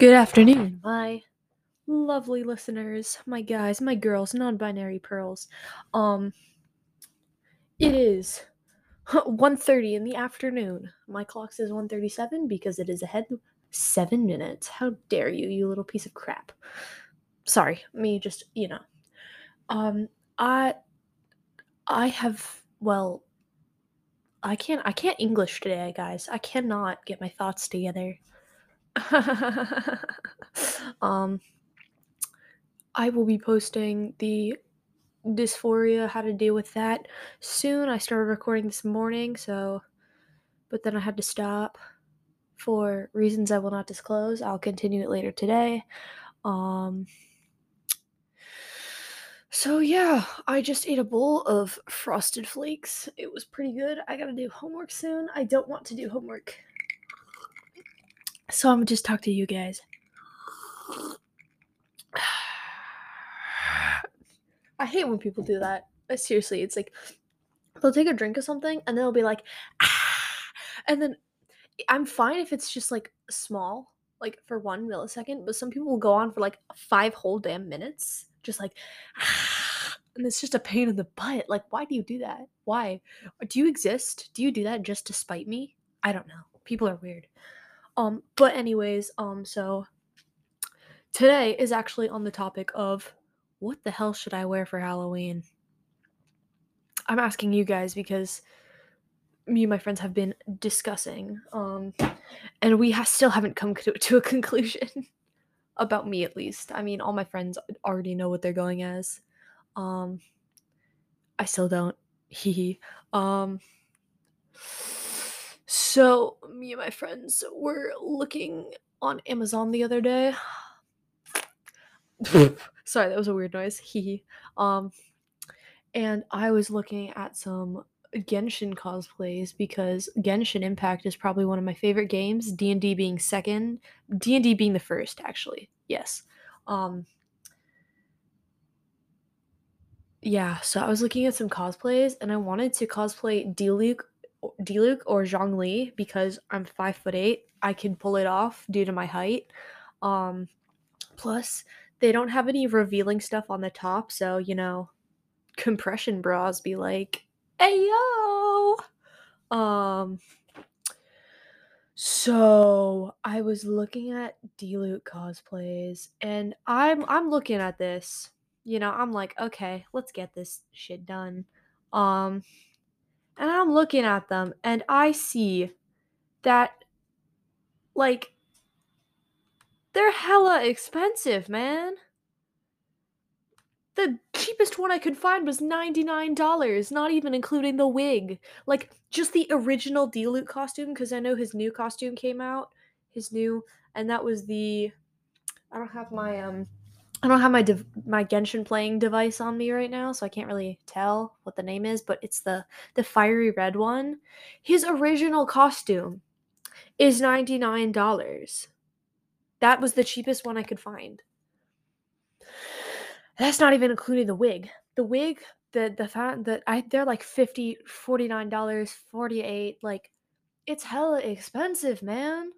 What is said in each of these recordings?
Good afternoon, my lovely listeners, my guys, my girls, non-binary pearls. Um it is 1:30 in the afternoon. My clock says 1:37 because it is ahead 7 minutes. How dare you, you little piece of crap. Sorry, me just, you know. Um I I have well I can't I can't English today, guys. I cannot get my thoughts together. um I will be posting the dysphoria, how to deal with that soon. I started recording this morning, so but then I had to stop for reasons I will not disclose. I'll continue it later today. Um so yeah, I just ate a bowl of frosted flakes. It was pretty good. I got to do homework soon. I don't want to do homework. So I'm just talk to you guys. I hate when people do that. Uh, Seriously, it's like they'll take a drink of something and then they'll be like, ah, and then I'm fine if it's just like small, like for one millisecond, but some people will go on for like five whole damn minutes, just like, ah, and it's just a pain in the butt. Like, why do you do that? Why? Do you exist? Do you do that just to spite me? I don't know. People are weird. Um, but anyways, um, so today is actually on the topic of what the hell should I wear for Halloween? I'm asking you guys because me and my friends have been discussing, um, and we ha- still haven't come to, to a conclusion about me at least. I mean, all my friends already know what they're going as. Um, I still don't. Hee hee. Um, so me and my friends were looking on Amazon the other day. Sorry, that was a weird noise. Hee. Um, and I was looking at some Genshin cosplays because Genshin Impact is probably one of my favorite games. D and D being second, D and D being the first, actually. Yes. Um. Yeah, so I was looking at some cosplays, and I wanted to cosplay Diluc, Diluc or Zhongli because I'm five foot eight. I can pull it off due to my height. Um, plus, they don't have any revealing stuff on the top, so you know, compression bras be like, "Hey yo." Um so I was looking at Diluc cosplays and I'm I'm looking at this. You know, I'm like, "Okay, let's get this shit done." Um and I'm looking at them and I see that like they're hella expensive, man. The cheapest one I could find was $99, not even including the wig. Like just the original Diluc costume cuz I know his new costume came out, his new and that was the I don't have my um I don't have my dev- my Genshin playing device on me right now, so I can't really tell what the name is, but it's the the fiery red one. His original costume is $99. That was the cheapest one I could find. That's not even including the wig. The wig, the the fact that I they're like 50 $49, 48 like it's hella expensive, man.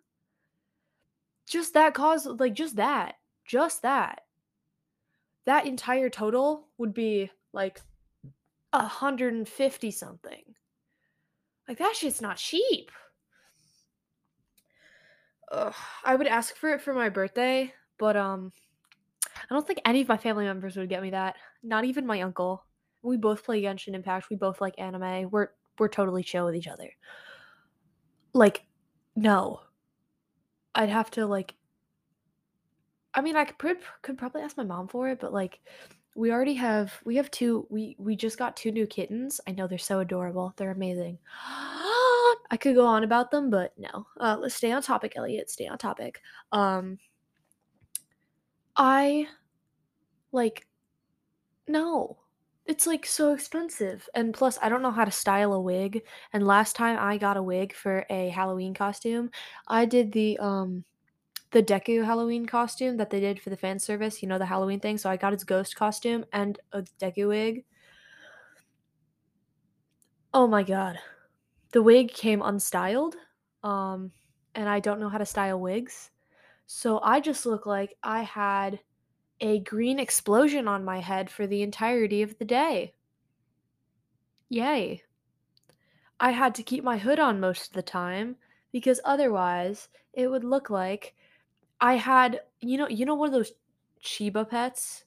Just that cause like just that. Just that. That entire total would be like 150 something. Like that shit's not cheap. Ugh, I would ask for it for my birthday, but um I don't think any of my family members would get me that. Not even my uncle. We both play Genshin Impact. We both like anime. We're we're totally chill with each other. Like, no. I'd have to like. I mean, I could could probably ask my mom for it, but like, we already have we have two. We we just got two new kittens. I know they're so adorable. They're amazing. I could go on about them, but no. Uh, let's stay on topic, Elliot. Stay on topic. Um, I like no. It's like so expensive. And plus I don't know how to style a wig. And last time I got a wig for a Halloween costume, I did the um the Deku Halloween costume that they did for the fan service, you know, the Halloween thing. So I got his ghost costume and a Deku wig. Oh my god. The wig came unstyled. Um and I don't know how to style wigs. So I just look like I had a green explosion on my head for the entirety of the day. Yay. I had to keep my hood on most of the time because otherwise it would look like I had you know you know one of those Chiba pets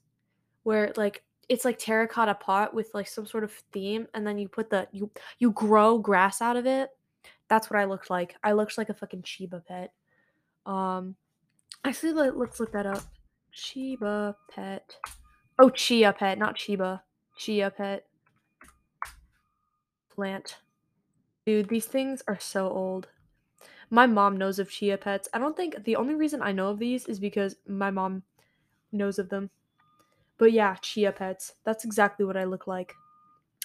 where like it's like terracotta pot with like some sort of theme and then you put the you you grow grass out of it. That's what I looked like. I looked like a fucking Chiba pet. Um actually let, let's look that up. Chiba pet. Oh, chia pet, not Chiba. Chia pet. Plant. Dude, these things are so old. My mom knows of chia pets. I don't think the only reason I know of these is because my mom knows of them. But yeah, chia pets. That's exactly what I look like.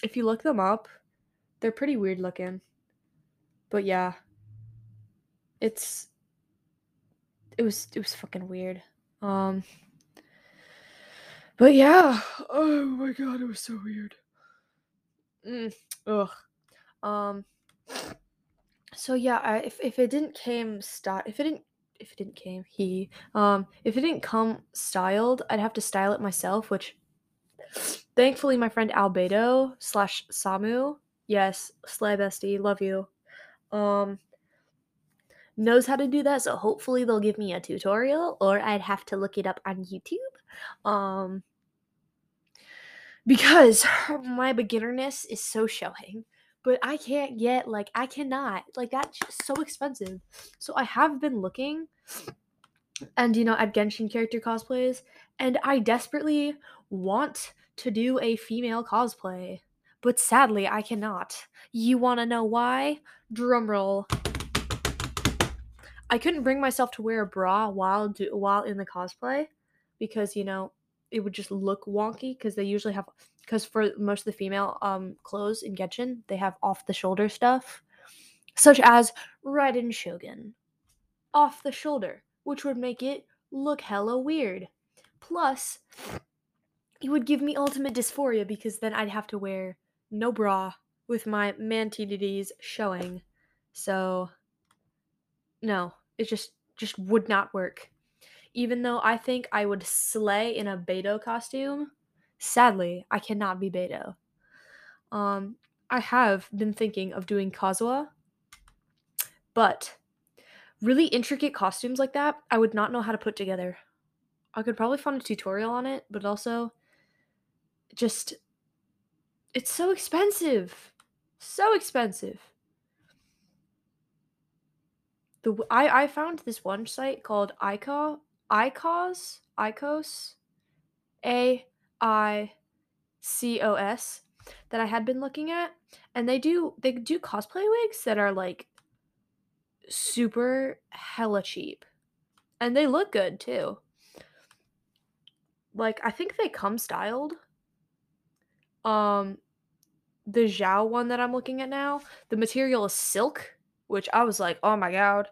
If you look them up, they're pretty weird looking. But yeah. It's it was it was fucking weird. Um But yeah. Oh my god, it was so weird. Mm, ugh. Um so yeah, I, if if it didn't came style if it didn't if it didn't came he um if it didn't come styled, I'd have to style it myself, which thankfully my friend Albedo slash Samu, yes, Slay Bestie, love you. Um knows how to do that, so hopefully they'll give me a tutorial, or I'd have to look it up on YouTube. Um because my beginnerness is so showing but I can't get like I cannot like that's so expensive. So I have been looking and you know at Genshin character cosplays and I desperately want to do a female cosplay, but sadly I cannot. You want to know why? Drumroll. I couldn't bring myself to wear a bra while do, while in the cosplay because you know it would just look wonky because they usually have because for most of the female um clothes in Genshin, they have off the shoulder stuff, such as Raiden Shogun, off the shoulder, which would make it look hella weird. Plus, it would give me ultimate dysphoria because then I'd have to wear no bra with my mantinities showing. So, no, it just just would not work. Even though I think I would slay in a Beidou costume, Sadly, I cannot be Beidou. Um, I have been thinking of doing Kazuha, but really intricate costumes like that, I would not know how to put together. I could probably find a tutorial on it, but also just it's so expensive. So expensive. The I I found this one site called Ico Icos Icos A I C O S that I had been looking at, and they do they do cosplay wigs that are like super hella cheap, and they look good too. Like I think they come styled. Um, the Xiao one that I'm looking at now, the material is silk, which I was like, oh my god.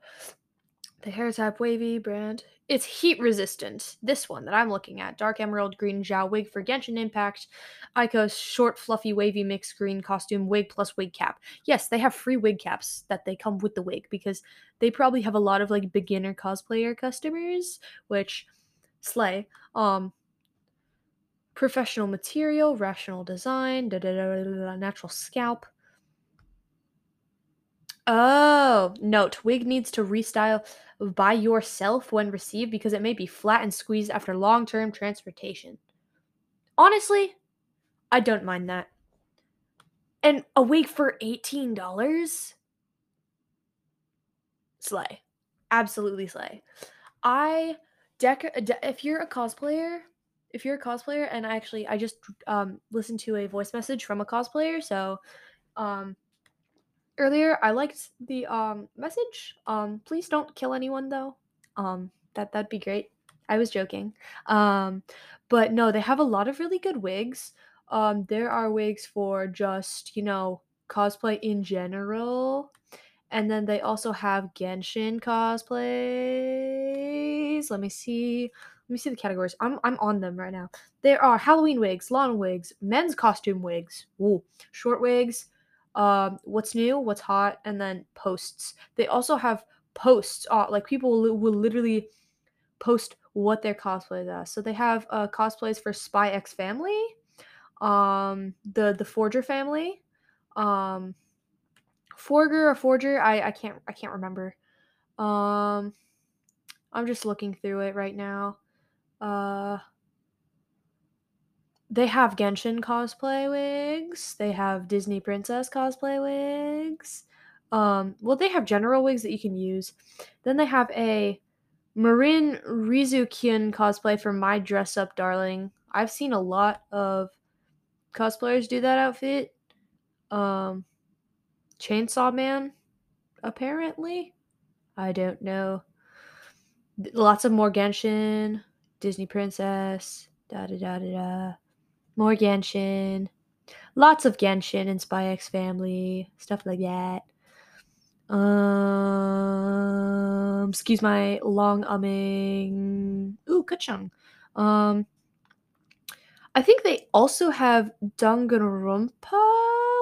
The hair type wavy brand it's heat resistant. This one that I'm looking at, dark emerald green Xiao wig for Genshin Impact, Ico's short, fluffy, wavy mixed green costume wig plus wig cap. Yes, they have free wig caps that they come with the wig because they probably have a lot of like beginner cosplayer customers, which slay. Um, professional material, rational design, da da, da, da, natural scalp. Oh, note wig needs to restyle by yourself when received because it may be flat and squeezed after long term transportation. Honestly, I don't mind that. And a wig for $18? Slay. Absolutely slay. I dec- de- if you're a cosplayer, if you're a cosplayer and actually I just um listened to a voice message from a cosplayer, so um earlier i liked the um message. Um please don't kill anyone though. Um that that'd be great. I was joking. Um but no they have a lot of really good wigs. Um there are wigs for just you know cosplay in general. And then they also have genshin cosplays. Let me see let me see the categories. I'm, I'm on them right now. There are halloween wigs lawn wigs men's costume wigs Ooh, short wigs um, what's new, what's hot, and then posts. They also have posts. Uh, like people will, will literally post what their cosplays are. So they have uh, cosplays for Spy X Family, um, the the Forger family, um, Forger or Forger. I I can't I can't remember. Um, I'm just looking through it right now. Uh, they have Genshin cosplay wigs. They have Disney princess cosplay wigs. Um, well, they have general wigs that you can use. Then they have a Marin Rizukian cosplay for My Dress Up Darling. I've seen a lot of cosplayers do that outfit. Um, Chainsaw Man, apparently. I don't know. Lots of more Genshin, Disney Princess, da da da da da. More Genshin. Lots of Genshin and Spy X Family, stuff like that. Um, excuse my long umming. Ooh, Kachung. Um, I think they also have Danganronpa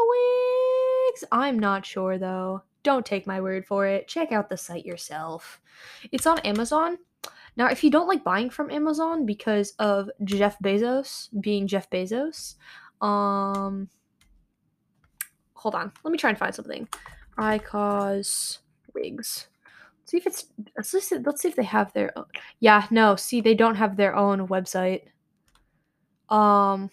wigs. I'm not sure though. Don't take my word for it. Check out the site yourself. It's on Amazon. Now, if you don't like buying from Amazon because of Jeff Bezos being Jeff Bezos, um, hold on. Let me try and find something. I cause wigs. Let's see if it's let's see, let's see if they have their own. Yeah, no. See, they don't have their own website. Um,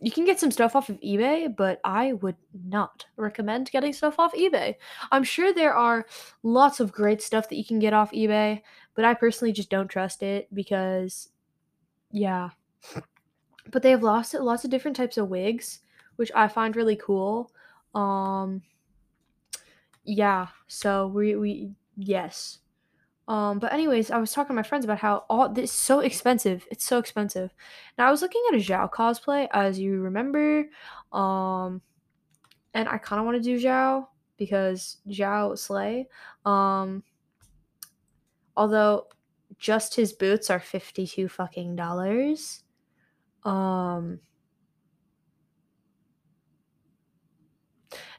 you can get some stuff off of eBay, but I would not recommend getting stuff off eBay. I'm sure there are lots of great stuff that you can get off eBay, but I personally just don't trust it because, yeah. But they have lots of, lots of different types of wigs, which I find really cool. Um, yeah. So we we yes. Um, but anyways, I was talking to my friends about how all this is so expensive. It's so expensive. Now I was looking at a Xiao cosplay, as you remember, um, and I kind of want to do Xiao because Xiao slay. Um, although just his boots are fifty two fucking dollars. Um,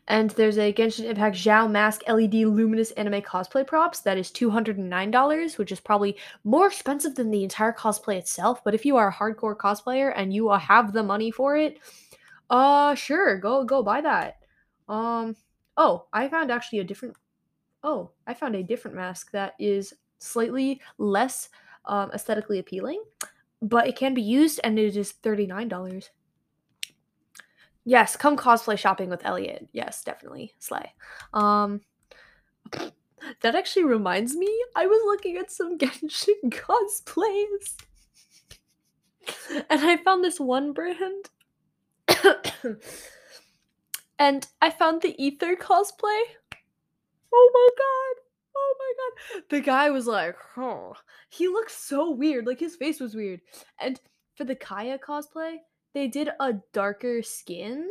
And there's a Genshin Impact Xiao Mask LED Luminous Anime cosplay props that is $209, which is probably more expensive than the entire cosplay itself. But if you are a hardcore cosplayer and you have the money for it, uh sure, go go buy that. Um oh, I found actually a different oh, I found a different mask that is slightly less um, aesthetically appealing, but it can be used and it is $39. Yes, come cosplay shopping with Elliot. Yes, definitely. Slay. Um that actually reminds me, I was looking at some Genshin cosplays. and I found this one brand. and I found the Aether cosplay. Oh my god. Oh my god. The guy was like, huh. He looks so weird. Like his face was weird. And for the Kaeya cosplay, they did a darker skin,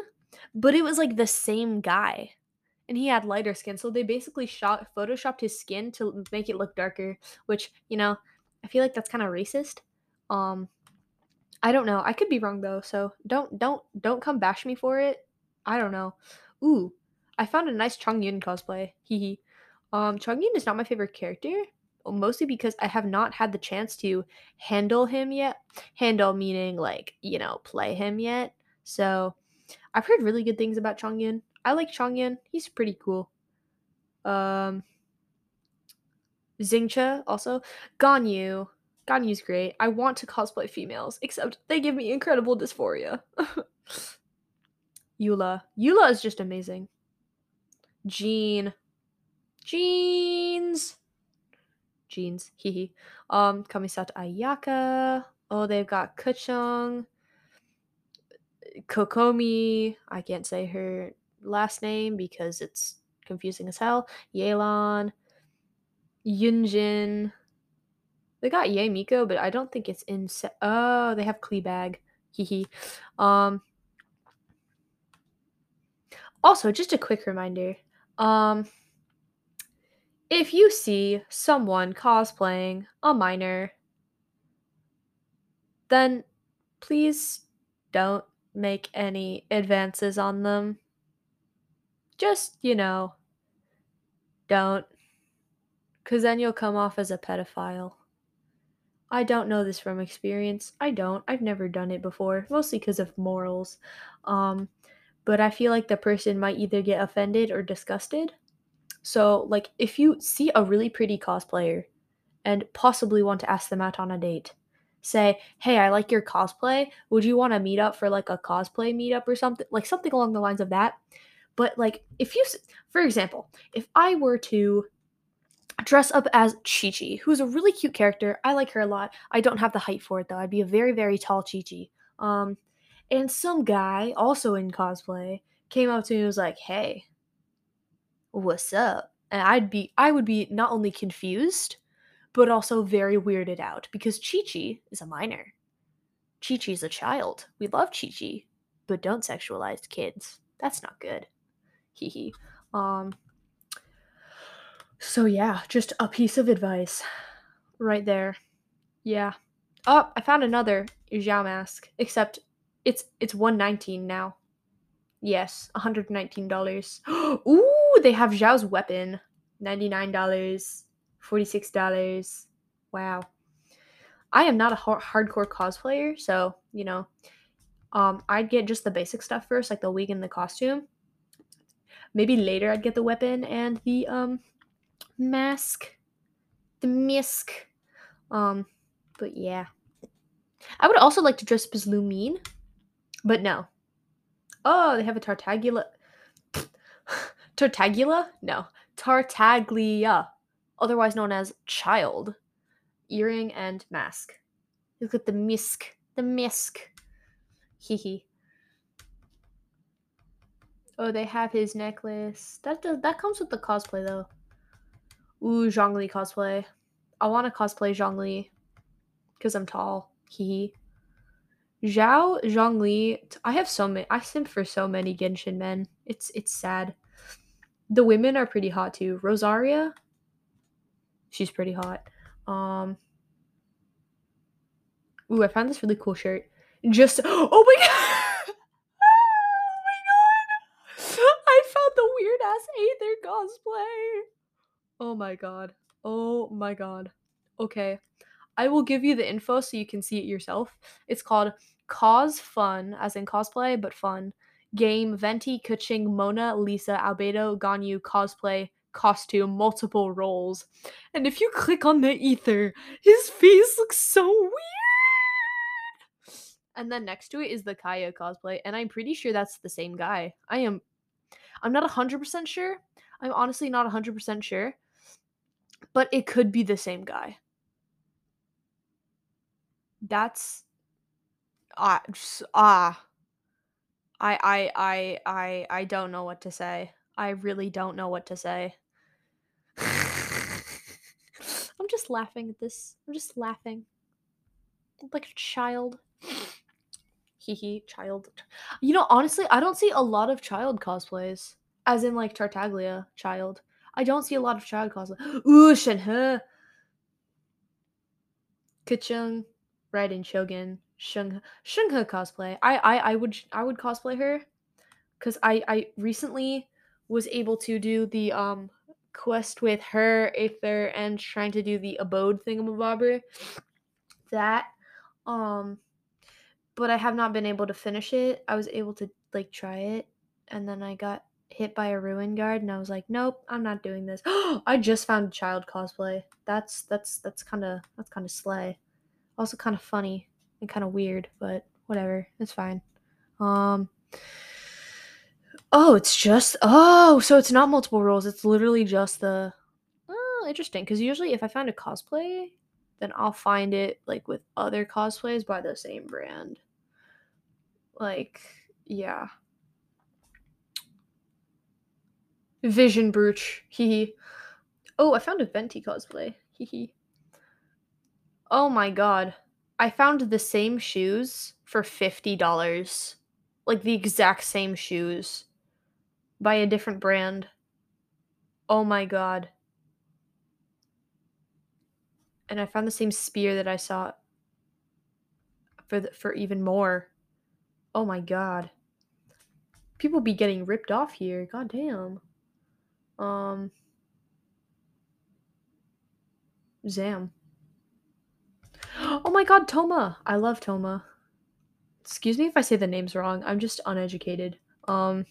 but it was like the same guy. And he had lighter skin, so they basically shot photoshopped his skin to make it look darker, which, you know, I feel like that's kind of racist. Um I don't know. I could be wrong though, so don't don't don't come bash me for it. I don't know. Ooh, I found a nice Chongyun cosplay. Hee hee. Um Chongyun is not my favorite character, mostly because I have not had the chance to handle him yet. Handle meaning like, you know, play him yet. So I've heard really good things about Chongyun. I like Chongyun. He's pretty cool. Um Xingqiu also. Ganyu. Ganyu's great. I want to cosplay females, except they give me incredible dysphoria. Eula. Eula is just amazing. Jean. Jeans jeans. Hee Um, Kamisato Ayaka. Oh, they've got Keqing. Kokomi. I can't say her last name because it's confusing as hell. Yelan. Yunjin. They got Yae Miko, but I don't think it's in. Se- oh, they have Kleebag. Hee Um. Also, just a quick reminder. Um if you see someone cosplaying a minor, then please don't make any advances on them. Just, you know, don't. Because then you'll come off as a pedophile. I don't know this from experience. I don't. I've never done it before, mostly because of morals. Um, but I feel like the person might either get offended or disgusted. So, like, if you see a really pretty cosplayer and possibly want to ask them out on a date, say, "Hey, I like your cosplay. Would you want to meet up for like a cosplay meetup or something? Like something along the lines of that." But like, if you, for example, if I were to dress up as Qiqi, who's a really cute character. I like her a lot. I don't have the height for it though. I'd be a very, very tall Qiqi. Um, and some guy, also in cosplay, came up to me and was like, "Hey, what's up?" And I'd be, I would be not only confused, but also very weirded out because Chi Chi is a minor. Qiqi's a child. We love Qiqi, but don't sexualize kids. That's not good. Hee hee. Um. So yeah, just a piece of advice, right there. Yeah. Oh, I found another Xiao mask. Except it's it's 119 now. Yes, $119. Ooh, they have Xiao's weapon. $99. $46. Wow. I am not a har- hardcore cosplayer, so, you know, um I'd get just the basic stuff first, like the wig and the costume. Maybe later I'd get the weapon and the um mask. The mask. Um but yeah. I would also like to dress up as Lumine, but no. Oh, they have a Tartaglia. Tartaglia? No. Tartaglia, otherwise known as Childe. Earring and mask. Look at the misk. The misk. Hee hee. Oh, they have his necklace. That does that comes with the cosplay though. Ooh, Zhongli cosplay. I want to cosplay Zhongli because I'm tall. Hee hee. Xiao Zhongli. I have so many. I simp for so many Genshin men. It's it's sad. The women are pretty hot too. Rosaria. She's pretty hot. Um. Ooh, I found this really cool shirt. Just oh my god. oh my god. I found the weird ass Aether cosplay. Oh my god. Oh my god. Okay. I will give you the info so you can see it yourself. It's called Cause Fun, as in cosplay, but fun. Game Venti Keqing Mona Lisa Albedo Ganyu cosplay costume multiple roles. And if you click on the Aether, his face looks so weird. And then next to it is the Kaeya cosplay, and I'm pretty sure that's the same guy. I am I'm not 100% sure. I'm honestly not 100% sure, but it could be the same guy. That's ah ah I I I I I don't know what to say. I really don't know what to say. I'm just laughing at this. I'm just laughing. Like a child. Hee hee, child. You know, honestly, I don't see a lot of Childe cosplays. As in like Tartaglia, Childe. I don't see a lot of Childe cosplay. Ooh, Shenhe. Keqing, Raiden Shogun, Shung Shenhe cosplay. I I I would I would cosplay her because I I recently was able to do the um quest with her, Aether, and trying to do the abode thingamabobber. That um, but I have not been able to finish it. I was able to like try it, and then I got hit by a ruin guard, and I was like, nope, I'm not doing this. I just found Childe cosplay. That's that's that's kind of that's kind of slay. Also kind of funny and kind of weird, but whatever, it's fine. Um. Oh, it's just oh, so it's not multiple roles. It's literally just the. Oh, interesting. Because usually, if I find a cosplay, then I'll find it like with other cosplays by the same brand. Like, yeah. Vision Brooch. Hee. Oh, I found a Venti cosplay. Hee. Oh my god. I found the same shoes for $50. Like the exact same shoes by a different brand. Oh my god. And I found the same spear that I saw for the, for even more. Oh my god. People be getting ripped off here. God damn. Um Zam. my god, Thoma! I love Thoma. Excuse me if I say the names wrong. I'm just uneducated. Um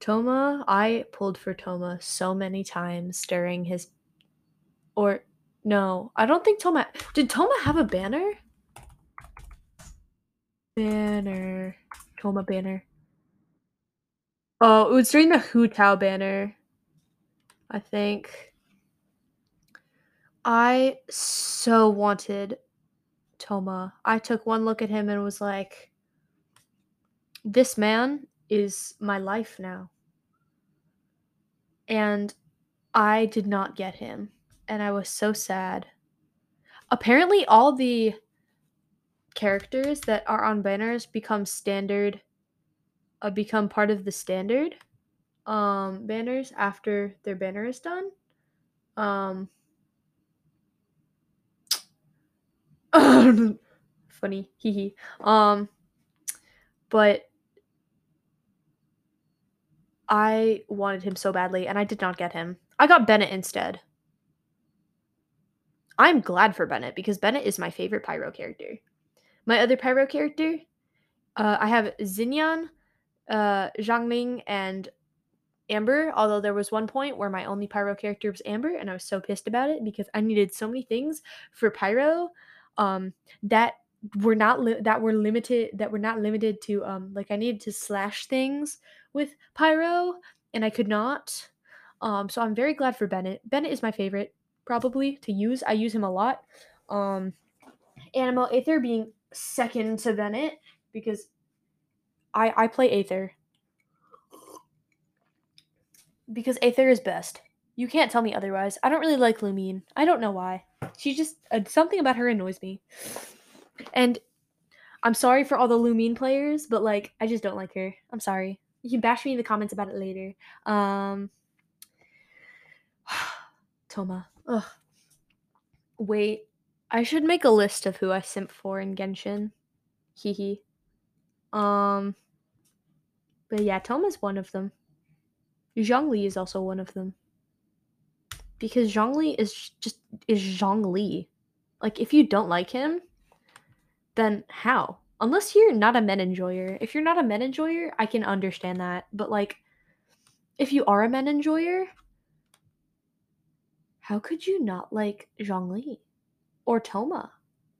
Thoma, I pulled for Thoma so many times during his or no, I don't think Thoma did Thoma have a banner? Banner. Thoma banner. Oh, it was during the Hu Tao banner. I think. I so wanted Thoma. I took one look at him and was like, this man is my life now. And I did not get him. And I was so sad. Apparently, all the characters that are on banners become standard, uh, become part of the standard um, banners after their banner is done. Um, funny, hee hee. Um, but I wanted him so badly, and I did not get him. I got Bennett instead. I'm glad for Bennett because Bennett is my favorite Pyro character. My other Pyro character, uh, I have Xinyan, uh, Xiangling, and Amber. Although there was one point where my only Pyro character was Amber, and I was so pissed about it because I needed so many things for Pyro um, that were not li- that were limited that were not limited to um like I needed to slash things with pyro and I could not. Um so I'm very glad for Bennett. Bennett is my favorite probably to use. I use him a lot. Um Anemo Aether being second to Bennett because I I play Aether. Because Aether is best. You can't tell me otherwise. I don't really like Lumine. I don't know why. She just uh, something about her annoys me. And I'm sorry for all the Lumine players, but like I just don't like her. I'm sorry. You can bash me in the comments about it later. Um Thoma. Ugh. Wait, I should make a list of who I simp for in Genshin. Hee hee. Um but yeah, Thoma's one of them. Zhongli is also one of them. Because Zhongli is just is Zhongli. Like if you don't like him, then how? Unless you're not a men enjoyer. If you're not a men enjoyer, I can understand that. But like if you are a men enjoyer, how could you not like Zhongli or Thoma?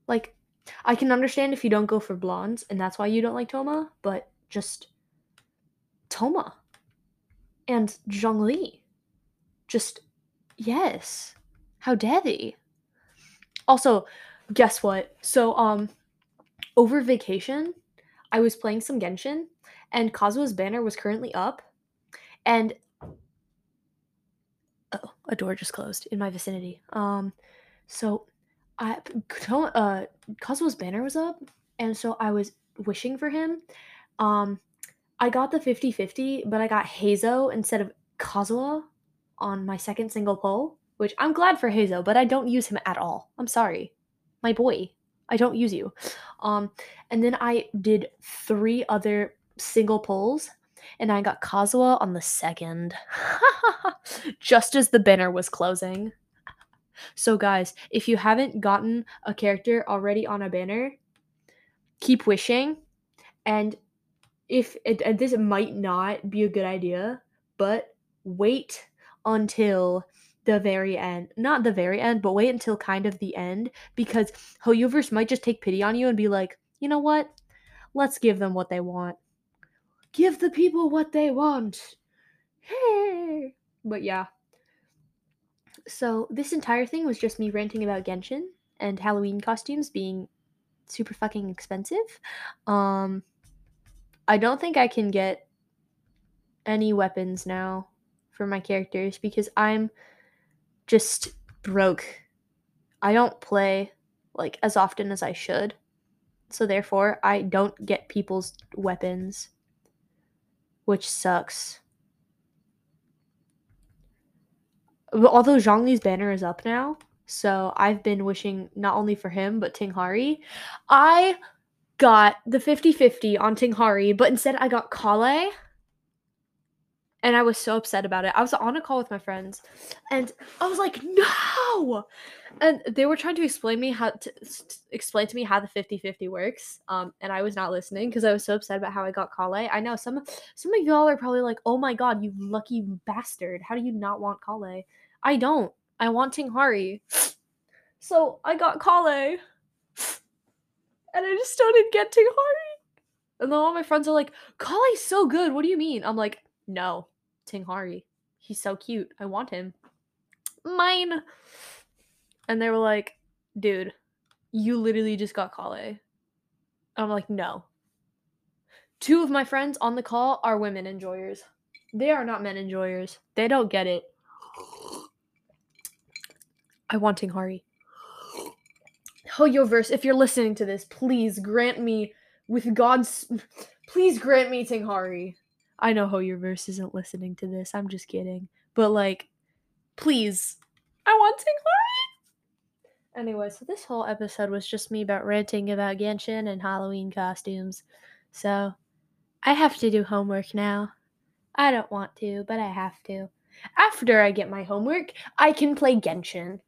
Like I can understand if you don't go for blondes and that's why you don't like Thoma, but just Thoma and Zhongli. Just yes. How dare they? Also, guess what? So um over vacation, I was playing some Genshin, and Kazuha's banner was currently up, and oh, a door just closed in my vicinity. Um, so I uh Kazuha's banner was up, and so I was wishing for him. Um, I got the 50-50, but I got Heizo instead of Kazuha on my second single pull, which I'm glad for Heizo, but I don't use him at all. I'm sorry. My boy. I don't use you. Um, and then I did three other single pulls, and I got Kazuha on the second, just as the banner was closing. So, guys, if you haven't gotten a character already on a banner, keep wishing. And if and this might not be a good idea, but wait until the very end. Not the very end, but wait until kind of the end because HoYoverse might just take pity on you and be like, you know what? Let's give them what they want. Give the people what they want. Hey. But yeah. So this entire thing was just me ranting about Genshin and Halloween costumes being super fucking expensive. Um I don't think I can get any weapons now for my characters because I'm just broke. I don't play like as often as I should. So therefore, I don't get people's weapons, which sucks. Although Zhongli's banner is up now, so I've been wishing not only for him but Tingharii. I got the 50-50 on Tingharii, but instead I got Kale. And I was so upset about it. I was on a call with my friends, and I was like, "No!" And they were trying to explain me how to s- explain to me how the 50-50 works. Um, and I was not listening because I was so upset about how I got Kale. I know some some of y'all are probably like, "Oh my god, you lucky bastard! How do you not want Kale?" I don't. I want Tinghari. So I got Kale, and I just started get Tinghari. And then all my friends are like, Kale's so good. What do you mean? I'm like, no, Tinghari. He's so cute. I want him. Mine. And they were like, dude, you literally just got Kale. I'm like, no. Two of my friends on the call are women enjoyers. They are not men enjoyers. They don't get it. I want Tinghari. Hoyoverse, if you're listening to this, please grant me with God's please grant me Tinghari. I know Hoyoverse isn't listening to this. I'm just kidding. But like, please. I want Tinghari. Anyway, so this whole episode was just me about ranting about Genshin and Halloween costumes. So I have to do homework now. I don't want to, but I have to. After I get my homework, I can play Genshin.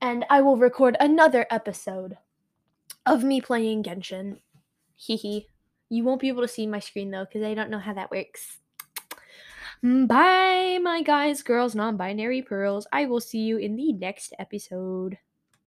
And I will record another episode of me playing Genshin. Hee hee. You won't be able to see my screen though, because I don't know how that works. Mm, bye, my guys, girls, non binary pearls. I will see you in the next episode.